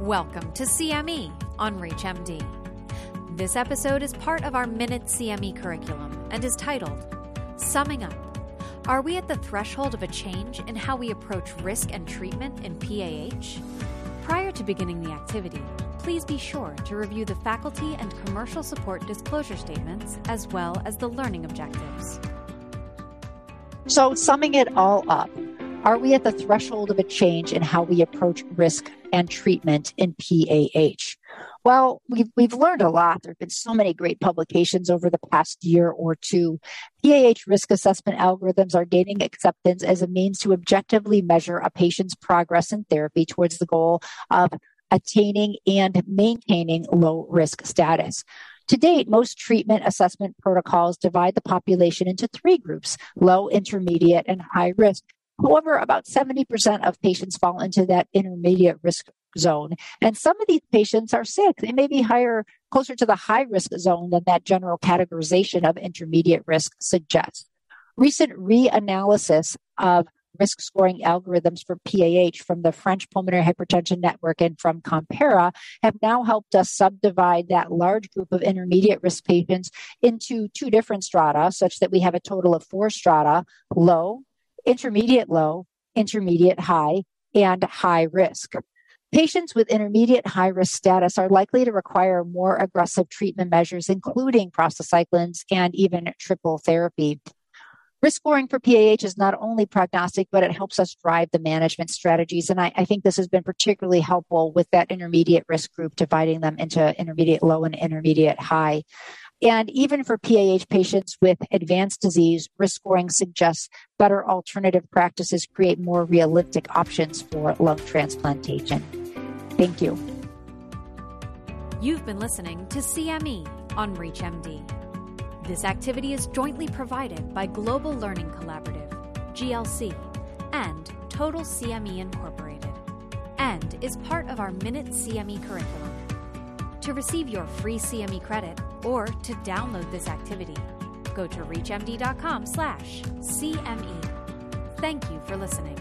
Welcome to CME on ReachMD. This episode is part of our Minute CME curriculum and is titled Summing Up Are we at the threshold of a change in how we approach risk and treatment in PAH? Prior to beginning the activity, please be sure to review the faculty and commercial support disclosure statements as well as the learning objectives. So, summing it all up, are we at the threshold of a change in how we approach risk and treatment in PAH? Well, we've, we've learned a lot. There have been so many great publications over the past year or two. PAH risk assessment algorithms are gaining acceptance as a means to objectively measure a patient's progress in therapy towards the goal of attaining and maintaining low risk status. To date, most treatment assessment protocols divide the population into three groups low, intermediate, and high risk. However, about 70% of patients fall into that intermediate risk zone. And some of these patients are sick. They may be higher, closer to the high risk zone than that general categorization of intermediate risk suggests. Recent reanalysis of risk scoring algorithms for PAH from the French Pulmonary Hypertension Network and from Compera have now helped us subdivide that large group of intermediate risk patients into two different strata, such that we have a total of four strata low, intermediate low, intermediate high, and high risk. Patients with intermediate high risk status are likely to require more aggressive treatment measures, including prostacyclins and even triple therapy. Risk scoring for PAH is not only prognostic, but it helps us drive the management strategies. And I, I, think this has been particularly helpful with that intermediate risk group, dividing them into intermediate low and intermediate high. And even for PAH patients with advanced disease, risk scoring suggests better alternative practices create more realistic options for lung transplantation. Thank you. You've been listening to CME on ReachMD. This activity is jointly provided by Global Learning Collaborative, GLC, and Total CME Incorporated, and is part of our Minute CME curriculum. To receive your free CME credit or to download this activity, go to reachmd.com/cme. Thank you for listening.